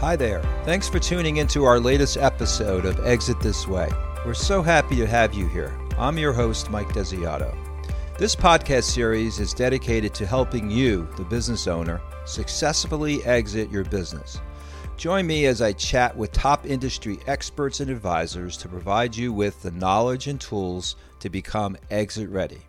Hi there. Thanks for tuning into our latest episode of Exit This Way. We're so happy to have you here. I'm your host, Mike Desiato. This podcast series is dedicated to helping you, the business owner, successfully exit your business. Join me as I chat with top industry experts and advisors to provide you with the knowledge and tools to become exit ready.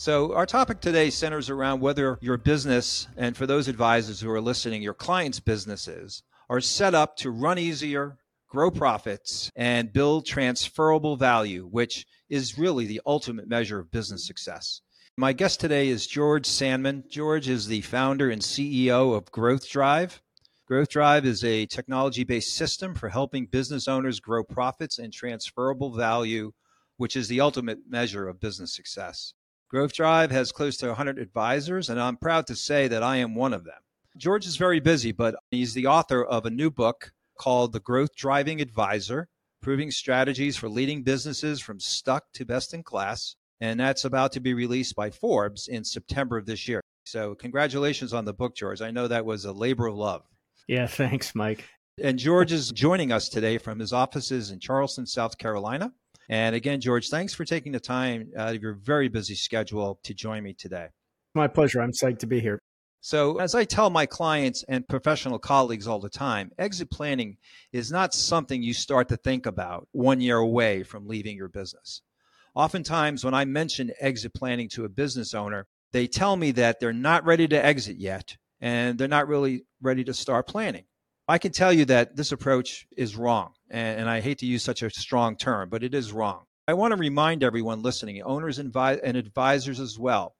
So, our topic today centers around whether your business, and for those advisors who are listening, your clients' businesses, are set up to run easier, grow profits, and build transferable value, which is really the ultimate measure of business success. My guest today is George Sandmann. George is the founder and CEO of Growth Drive. Growth Drive is a technology based system for helping business owners grow profits and transferable value, which is the ultimate measure of business success. Growth Drive has close to 100 advisors, and I'm proud to say that I am one of them. George is very busy, but he's the author of a new book called The Growth Driving Advisor Proving Strategies for Leading Businesses from Stuck to Best in Class. And that's about to be released by Forbes in September of this year. So, congratulations on the book, George. I know that was a labor of love. Yeah, thanks, Mike. And George is joining us today from his offices in Charleston, South Carolina. And again, George, thanks for taking the time out of your very busy schedule to join me today. My pleasure. I'm psyched to be here. So, as I tell my clients and professional colleagues all the time, exit planning is not something you start to think about one year away from leaving your business. Oftentimes, when I mention exit planning to a business owner, they tell me that they're not ready to exit yet and they're not really ready to start planning. I can tell you that this approach is wrong. And, and I hate to use such a strong term, but it is wrong. I want to remind everyone listening, owners and, and advisors as well,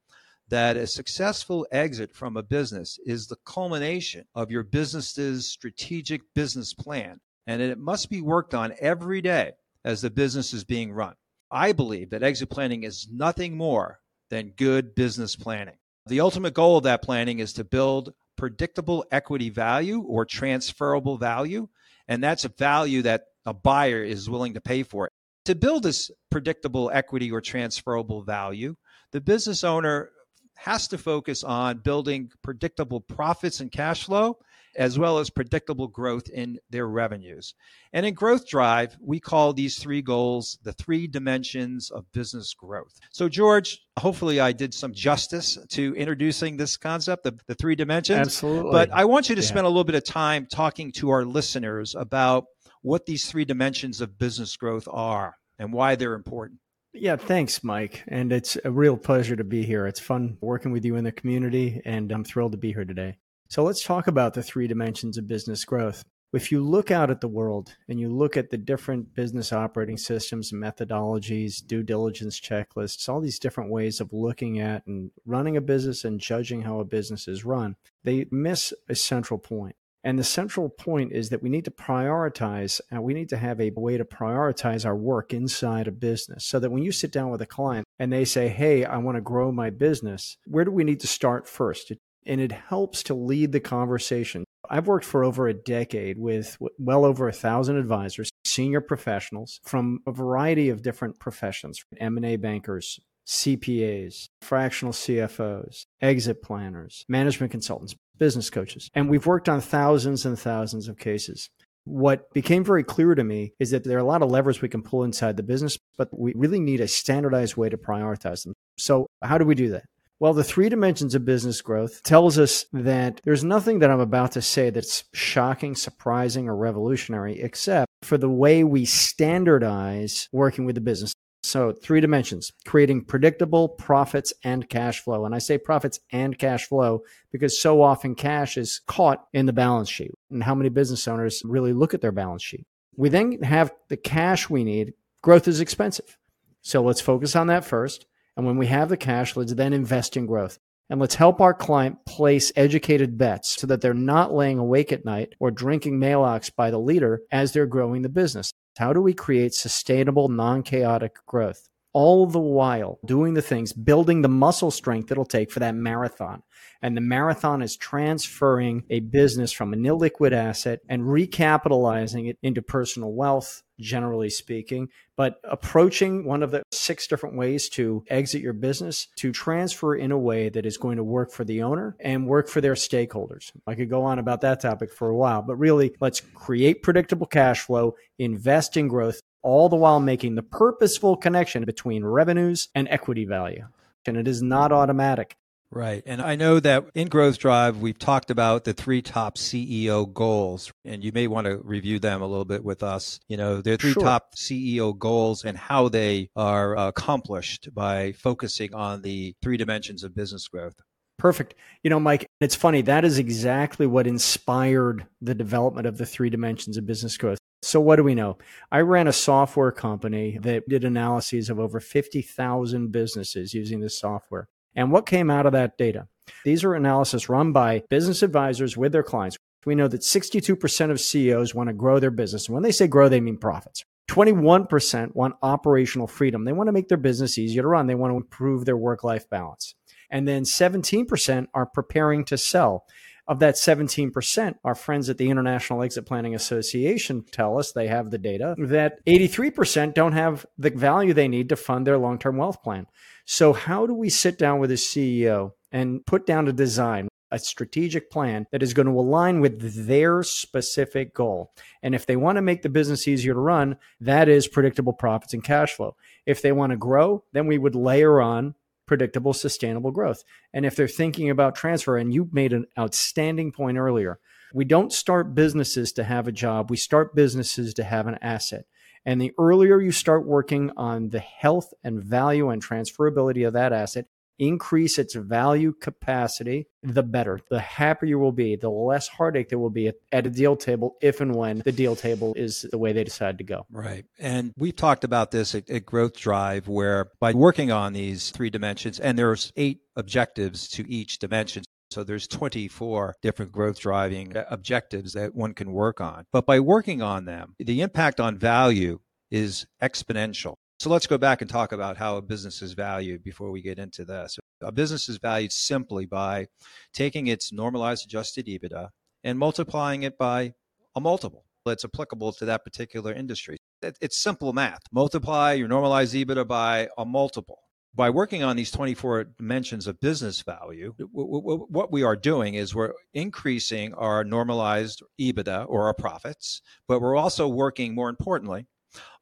that a successful exit from a business is the culmination of your business's strategic business plan. And it must be worked on every day as the business is being run. I believe that exit planning is nothing more than good business planning. The ultimate goal of that planning is to build predictable equity value or transferable value. And that's a value that a buyer is willing to pay for. To build this predictable equity or transferable value, the business owner has to focus on building predictable profits and cash flow as well as predictable growth in their revenues. And in Growth Drive, we call these three goals the three dimensions of business growth. So, George, hopefully I did some justice to introducing this concept, the, the three dimensions. Absolutely. But I want you to yeah. spend a little bit of time talking to our listeners about what these three dimensions of business growth are and why they're important. Yeah, thanks, Mike. And it's a real pleasure to be here. It's fun working with you in the community, and I'm thrilled to be here today. So let's talk about the three dimensions of business growth. If you look out at the world and you look at the different business operating systems methodologies, due diligence checklists, all these different ways of looking at and running a business and judging how a business is run, they miss a central point. And the central point is that we need to prioritize, and we need to have a way to prioritize our work inside a business so that when you sit down with a client and they say, Hey, I want to grow my business, where do we need to start first? And it helps to lead the conversation. I've worked for over a decade with well over a thousand advisors, senior professionals from a variety of different professions, M&A bankers, CPAs, fractional CFOs, exit planners, management consultants, business coaches. And we've worked on thousands and thousands of cases. What became very clear to me is that there are a lot of levers we can pull inside the business, but we really need a standardized way to prioritize them. So, how do we do that? Well, the three dimensions of business growth tells us that there's nothing that I'm about to say that's shocking, surprising, or revolutionary, except for the way we standardize working with the business. So, three dimensions creating predictable profits and cash flow. And I say profits and cash flow because so often cash is caught in the balance sheet. And how many business owners really look at their balance sheet? We then have the cash we need. Growth is expensive. So, let's focus on that first. And when we have the cash, let's then invest in growth. And let's help our client place educated bets so that they're not laying awake at night or drinking Maalox by the liter as they're growing the business. How do we create sustainable, non chaotic growth? All the while doing the things, building the muscle strength it'll take for that marathon. And the marathon is transferring a business from an illiquid asset and recapitalizing it into personal wealth, generally speaking, but approaching one of the six different ways to exit your business to transfer in a way that is going to work for the owner and work for their stakeholders. I could go on about that topic for a while, but really let's create predictable cash flow, invest in growth, all the while making the purposeful connection between revenues and equity value. And it is not automatic. Right. And I know that in Growth Drive, we've talked about the three top CEO goals, and you may want to review them a little bit with us. You know, the three sure. top CEO goals and how they are accomplished by focusing on the three dimensions of business growth. Perfect. You know, Mike, it's funny. That is exactly what inspired the development of the three dimensions of business growth. So, what do we know? I ran a software company that did analyses of over 50,000 businesses using this software. And what came out of that data? These are analysis run by business advisors with their clients. We know that 62% of CEOs want to grow their business. And when they say grow, they mean profits. 21% want operational freedom. They want to make their business easier to run. They want to improve their work life balance. And then 17% are preparing to sell. Of that 17%, our friends at the International Exit Planning Association tell us they have the data that 83% don't have the value they need to fund their long term wealth plan. So, how do we sit down with a CEO and put down a design? a strategic plan that is going to align with their specific goal. And if they want to make the business easier to run, that is predictable profits and cash flow. If they want to grow, then we would layer on predictable, sustainable growth. And if they're thinking about transfer, and you made an outstanding point earlier, we don't start businesses to have a job, we start businesses to have an asset. And the earlier you start working on the health and value and transferability of that asset, increase its value capacity, the better. The happier you will be, the less heartache there will be at, a deal table if and when the deal table is the way they decide to go. Right. And we've talked about this at, at Growth Drive, where by working on these three dimensions, and there's eight objectives to each dimension. So there's 24 different growth driving uh, objectives that one can work on. But by working on them, the impact on value is exponential. So let's go back and talk about how a business is valued before we get into this. A business is valued simply by taking its normalized adjusted EBITDA and multiplying it by a multiple that's applicable to that particular industry. It's simple math. Multiply your normalized EBITDA by a multiple by working on these 24 dimensions of business value, what we are doing is we're increasing our normalized EBITDA or our profits, but we're also working more importantly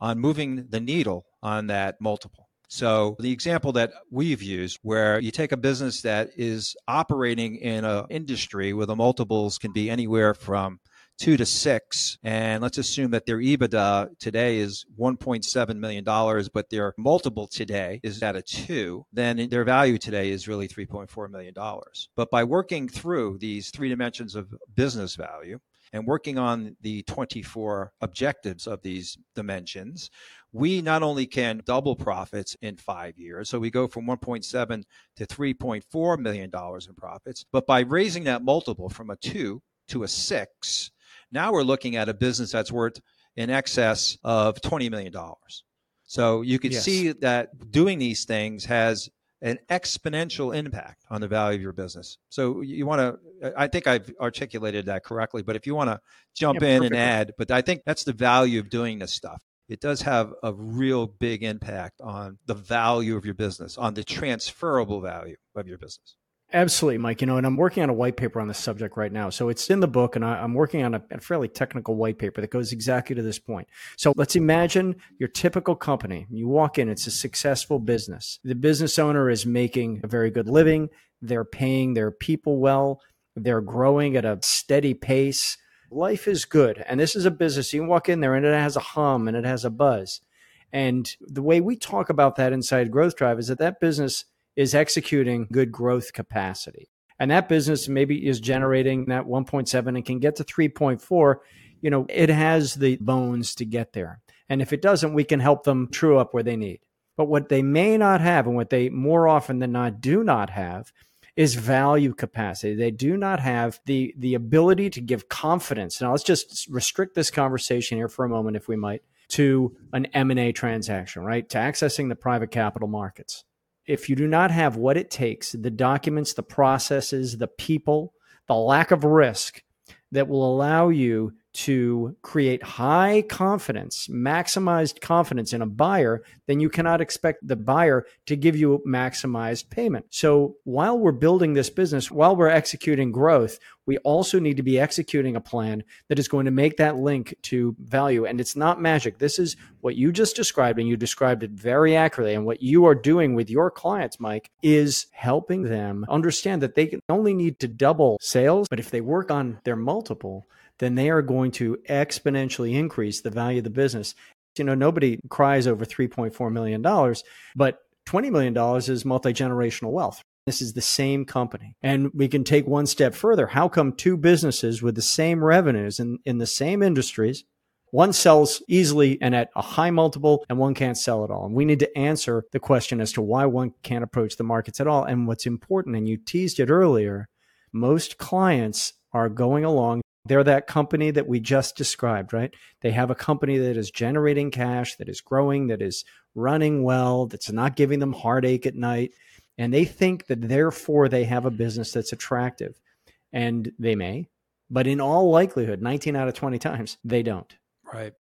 on moving the needle on that multiple. So the example that we've used where you take a business that is operating in an industry where the multiples can be anywhere from two to six, and let's assume that their EBITDA today is $1.7 million, but their multiple today is at a two, then their value today is really $3.4 million. But by working through these three dimensions of business value, and working on the 24 objectives of these dimensions, we not only can double profits in five years, so we go from 1.7 to 3.4 million dollars in profits, but by raising that multiple from a two to a six, now we're looking at a business that's worth in excess of $20 million. So you can yes. see that doing these things has an exponential impact on the value of your business. So you want to, I think I've articulated that correctly, but if you want to jump yeah, in and add, but I think that's the value of doing this stuff. It does have a real big impact on the value of your business, on the transferable value of your business. Absolutely, Mike. You know, and I'm working on a white paper on this subject right now. So it's in the book, and I, am working on a, a, fairly technical white paper that goes exactly to this point. So let's imagine your typical company. You walk in, it's a successful business. The business owner is making a very good living, they're paying their people well, they're growing at a steady pace. Life is good. And this is a business. You walk in there, and it has a hum and it has a buzz. And the way we talk about that inside Growth Drive is that that business is executing good growth capacity. And that business maybe is generating that 1.7 and can get to 3.4. You know, it has the bones to get there. And if it doesn't, we can help them true up where they need. But what they may not have, and what they more often than not do not have, is value capacity. They do not have the the ability to give confidence. Now let's just restrict this conversation here for a moment, if we might, to an M&A transaction, right? To accessing the private capital markets if you do not have what it takes the documents, the processes, the people, the lack of risk that will allow you to create high confidence, maximized confidence in a buyer, then you cannot expect the buyer to give you maximized payment. So while we're building this business, while we're executing growth, we also need to be executing a plan that is going to make that link to value. And it's not magic. This is what you just described, and you described it very accurately. And what you are doing with your clients, Mike, is helping them understand that they only need to double sales, but if they work on their multiple, then they are going to exponentially increase the value of the business. You know, nobody cries over $3.4 million, but $20 million is multi generational wealth. This is the same company. And we can take one step further. How come two businesses with the same revenues in, in the same industries, one sells easily and at a high multiple, and one can't sell at all? And we need to answer the question as to why one can't approach the markets at all. And what's important, and you teased it earlier, most clients are going along they're that company that we just described, right? They have a company that is generating cash, that is growing, that is running well, that's not giving them heartache at night. And they think that therefore they have a business that's attractive. And they may, but in all likelihood, 19 out of 20 times, they don't. Right.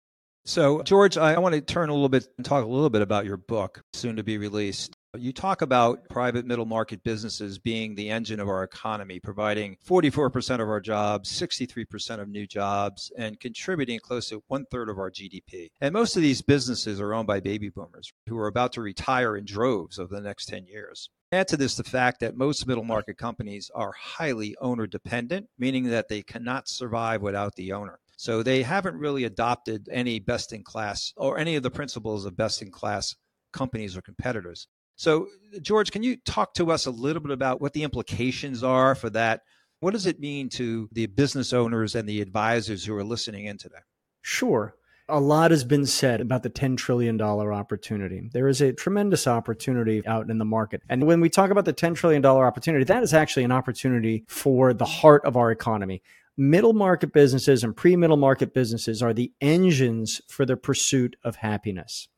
So, George, I want to turn a little bit and talk a little bit about your book, soon to be released. You talk about private middle market businesses being the engine of our economy, providing 44% of our jobs, 63% of new jobs, and contributing close to one third of our GDP. And most of these businesses are owned by baby boomers who are about to retire in droves over the next 10 years. Add to this the fact that most middle market companies are highly owner dependent, meaning that they cannot survive without the owner. So they haven't really adopted any best in class or any of the principles of best in class companies or competitors. So, George, can you talk to us a little bit about what the implications are for that? What does it mean to the business owners and the advisors who are listening in today? Sure. A lot has been said about the $10 trillion opportunity. There is a tremendous opportunity out in the market. And when we talk about the $10 trillion opportunity, that is actually an opportunity for the heart of our economy. Middle market businesses and pre middle market businesses are the engines for the pursuit of happiness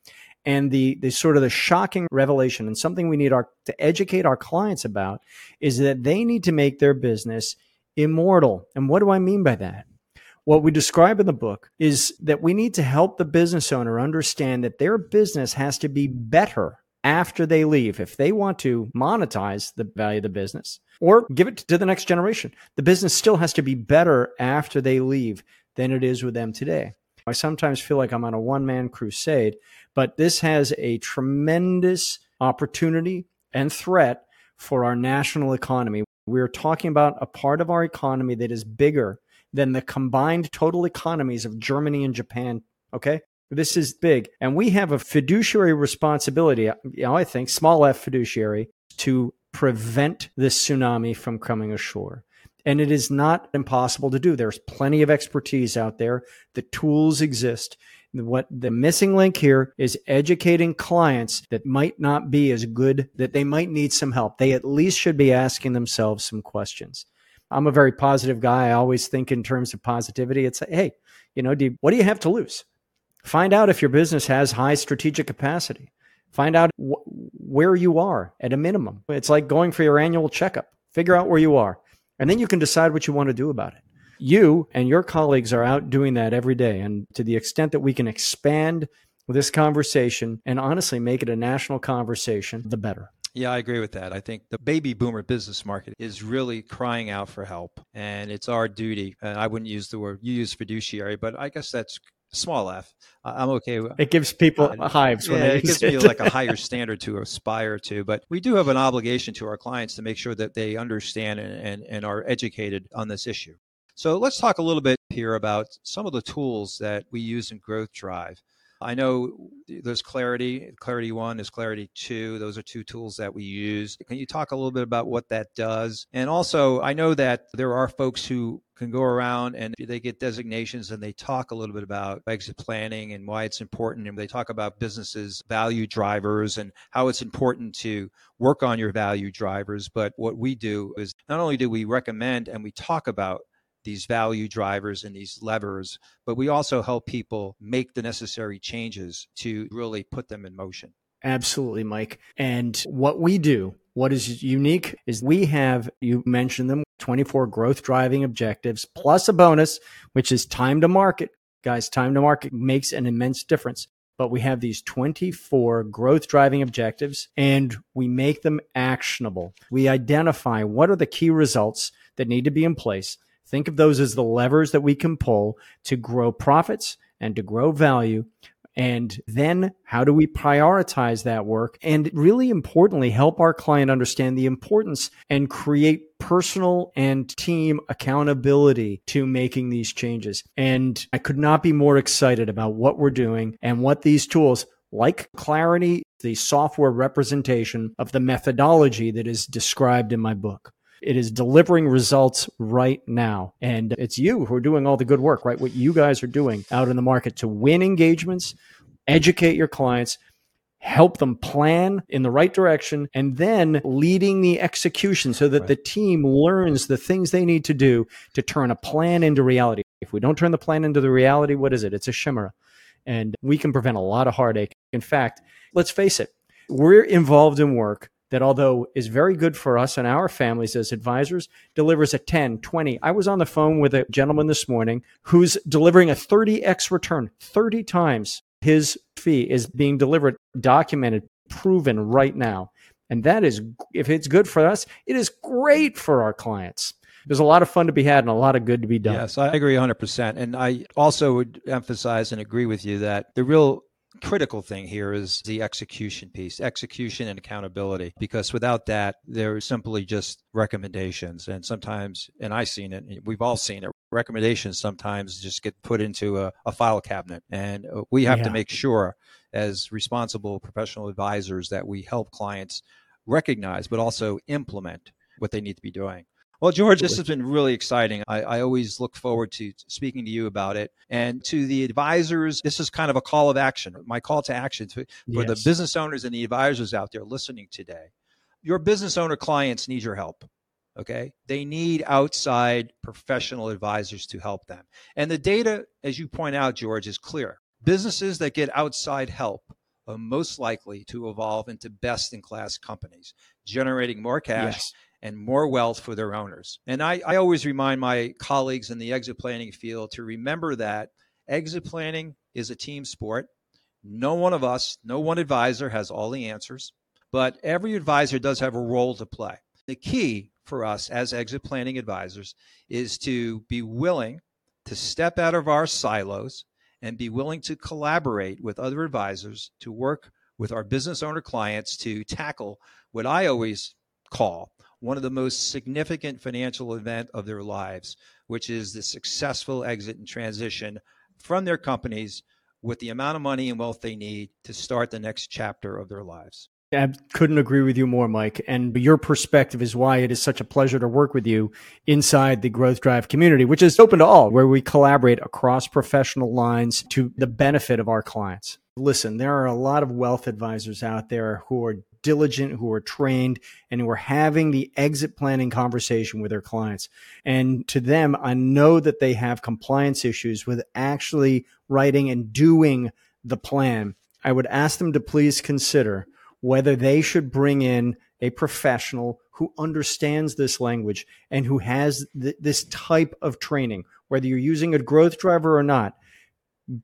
and the the sort of the shocking revelation and something we need our to educate our clients about is that they need to make their business immortal. And what do I mean by that? What we describe in the book is that we need to help the business owner understand that their business has to be better after they leave. If they want to monetize the value of the business or give it to the next generation, the business still has to be better after they leave than it is with them today. I sometimes feel like I'm on a one man crusade, but this has a tremendous opportunity and threat for our national economy. We're talking about a part of our economy that is bigger than the combined total economies of Germany and Japan. Okay. This is big. And we have a fiduciary responsibility, you know, I think, small f fiduciary, to prevent this tsunami from coming ashore. And it is not impossible to do. There's plenty of expertise out there. The tools exist. What the missing link here is educating clients that might not be as good, that they might need some help. They at least should be asking themselves some questions. I'm a very positive guy. I always think in terms of positivity. It's like, hey, you know, do you, what do you have to lose? Find out if your business has high strategic capacity. Find out wh- where you are at a minimum. It's like going for your annual checkup. Figure out where you are. And then you can decide what you want to do about it. You and your colleagues are out doing that every day. And to the extent that we can expand this conversation and honestly make it a national conversation, the better. Yeah, I agree with that. I think the baby boomer business market is really crying out for help, and it's our duty. And I wouldn't use the word you use fiduciary, but I guess that's small f. I'm okay. It gives people uh, hives. yeah, it gives me like a higher standard to aspire to. But we do have an obligation to our clients to make sure that they understand and, and, and are educated on this issue. So let's talk a little bit here about some of the tools that we use in Growth Drive. I know there's Clarity, Clarity One, there's Clarity Two. Those are two tools that we use. Can you talk a little bit about what that does? And also, I know that there are folks who can go around and they get designations and they talk a little bit about exit planning and why it's important. And they talk about businesses' value drivers and how it's important to work on your value drivers. But what we do is not only do we recommend and we talk about these value drivers and these levers, but we also help people make the necessary changes to really put them in motion. Absolutely, Mike. And what we do, what is unique is we have, you mentioned them, 24 growth driving objectives plus a bonus, which is time to market. Guys, time to market makes an immense difference. But we have these 24 growth driving objectives and we make them actionable. We identify what are the key results that need to be in place. Think of those as the levers that we can pull to grow profits and to grow value and then how do we prioritize that work? And really importantly, help our client understand the importance and create personal and team accountability to making these changes. And I could not be more excited about what we're doing and what these tools like Clarity, the software representation of the methodology that is described in my book. It is delivering results right now. And it's you who are doing all the good work, right? What you guys are doing out in the market to win engagements, educate your clients, help them plan in the right direction, and then leading the execution so that right. the team learns the things they need to do to turn a plan into reality. If we don't turn the plan into the reality, what is it? It's a chimera. And we can prevent a lot of heartache. In fact, let's face it, we're involved in work that although is very good for us and our families as advisors delivers a 10 20 i was on the phone with a gentleman this morning who's delivering a 30x return 30 times his fee is being delivered documented proven right now and that is if it's good for us it is great for our clients there's a lot of fun to be had and a lot of good to be done. Yes, I agree 100%. And I also would emphasize and agree with you that the real critical thing here is the execution piece, execution and accountability, because without that, they're simply just recommendations. And sometimes, and I've seen it, we've all seen it, recommendations sometimes just get put into a, a file cabinet. And uh, we have yeah. to make sure, as responsible professional advisors, that we help clients recognize, but also implement what they need to be doing. Well, George, this has been really exciting. I, I, always look forward to speaking to you about it. And to the advisors, this is kind of a call of action, my call to action to, for yes. the business owners and the advisors out there listening today. Your business owner clients need your help. Okay. They need outside professional advisors to help them. And the data, as you point out, George, is clear. Businesses that get outside help are most likely to evolve into best in class companies, generating more cash yes and more wealth for their owners. And I, I always remind my colleagues in the exit planning field to remember that exit planning is a team sport. No one of us, no one advisor has all the answers, but every advisor does have a role to play. The key for us as exit planning advisors is to be willing to step out of our silos and be willing to collaborate with other advisors to work with our business owner clients to tackle what I always call one of the most significant financial event of their lives, which is the successful exit and transition from their companies with the amount of money and wealth they need to start the next chapter of their lives. I couldn't agree with you more, Mike. And your perspective is why it is such a pleasure to work with you inside the Growth Drive community, which is open to all, where we collaborate across professional lines to the benefit of our clients. Listen, there are a lot of wealth advisors out there who are diligent, who are trained, and who are having the exit planning conversation with their clients. And to them, I know that they have compliance issues with actually writing and doing the plan. I would ask them to please consider whether they should bring in a professional who understands this language and who has th- this type of training, whether you're using a growth driver or not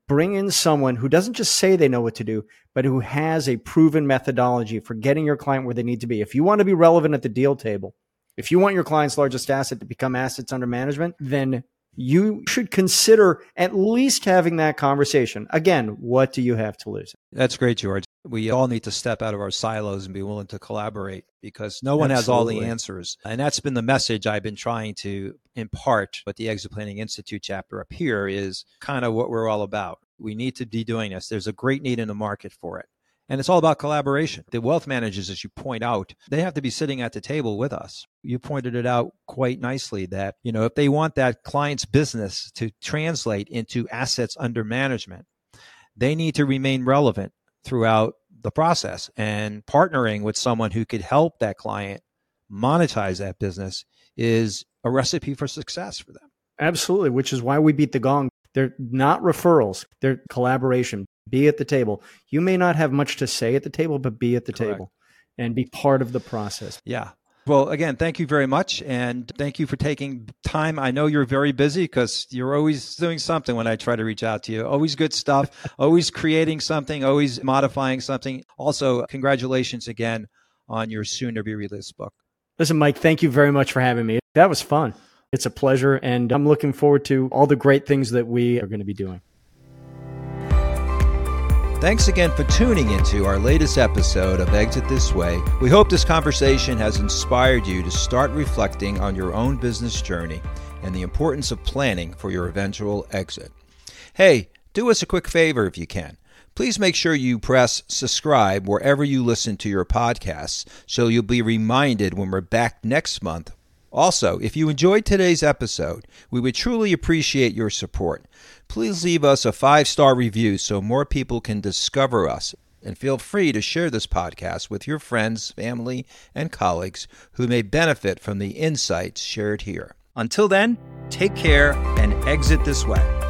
bring in someone who doesn't just say they know what to do, but who has a proven methodology for getting your client where they need to be. If you want to be relevant at the deal table, if you want your client's largest asset to become assets under management, then you should consider at least having that conversation. Again, what do you have to lose? That's great, George. We all need to step out of our silos and be willing to collaborate because no one Absolutely. has all the answers. And that's been the message I've been trying to impart with the Exit Planning Institute chapter up here is kind of what we're all about. We need to be doing this. There's a great need in the market for it. And it's all about collaboration. The wealth managers, as you point out, they have to be sitting at the table with us. You pointed it out quite nicely that, you know, if they want that client's business to translate into assets under management, they need to remain relevant throughout the process and partnering with someone who could help that client monetize that business is a recipe for success for them. Absolutely, which is why we beat the gong. They're not referrals, they're collaboration Be at the table. You may not have much to say at the table, but be at the Correct. table and be part of the process. Yeah. Well, again, thank you very much. And thank you for taking time. I know you're very busy because you're always doing something when I try to reach out to you. Always good stuff, always creating something, always modifying something. Also, congratulations again on your soon to be released book. Listen, Mike, thank you very much for having me. That was fun. It's a pleasure. And I'm looking forward to all the great things that we are going to be doing. Thanks again for tuning into our latest episode of Exit This Way. We hope this conversation has inspired you to start reflecting on your own business journey and the importance of planning for your eventual exit. Hey, do us a quick favor if you can. Please make sure you press subscribe wherever you listen to your podcasts so you'll be reminded when we're back next month. Also, if you enjoyed today's episode, we would truly appreciate your support. Please leave us a five star review so more people can discover us. And feel free to share this podcast with your friends, family, and colleagues who may benefit from the insights shared here. Until then, take care and exit this way.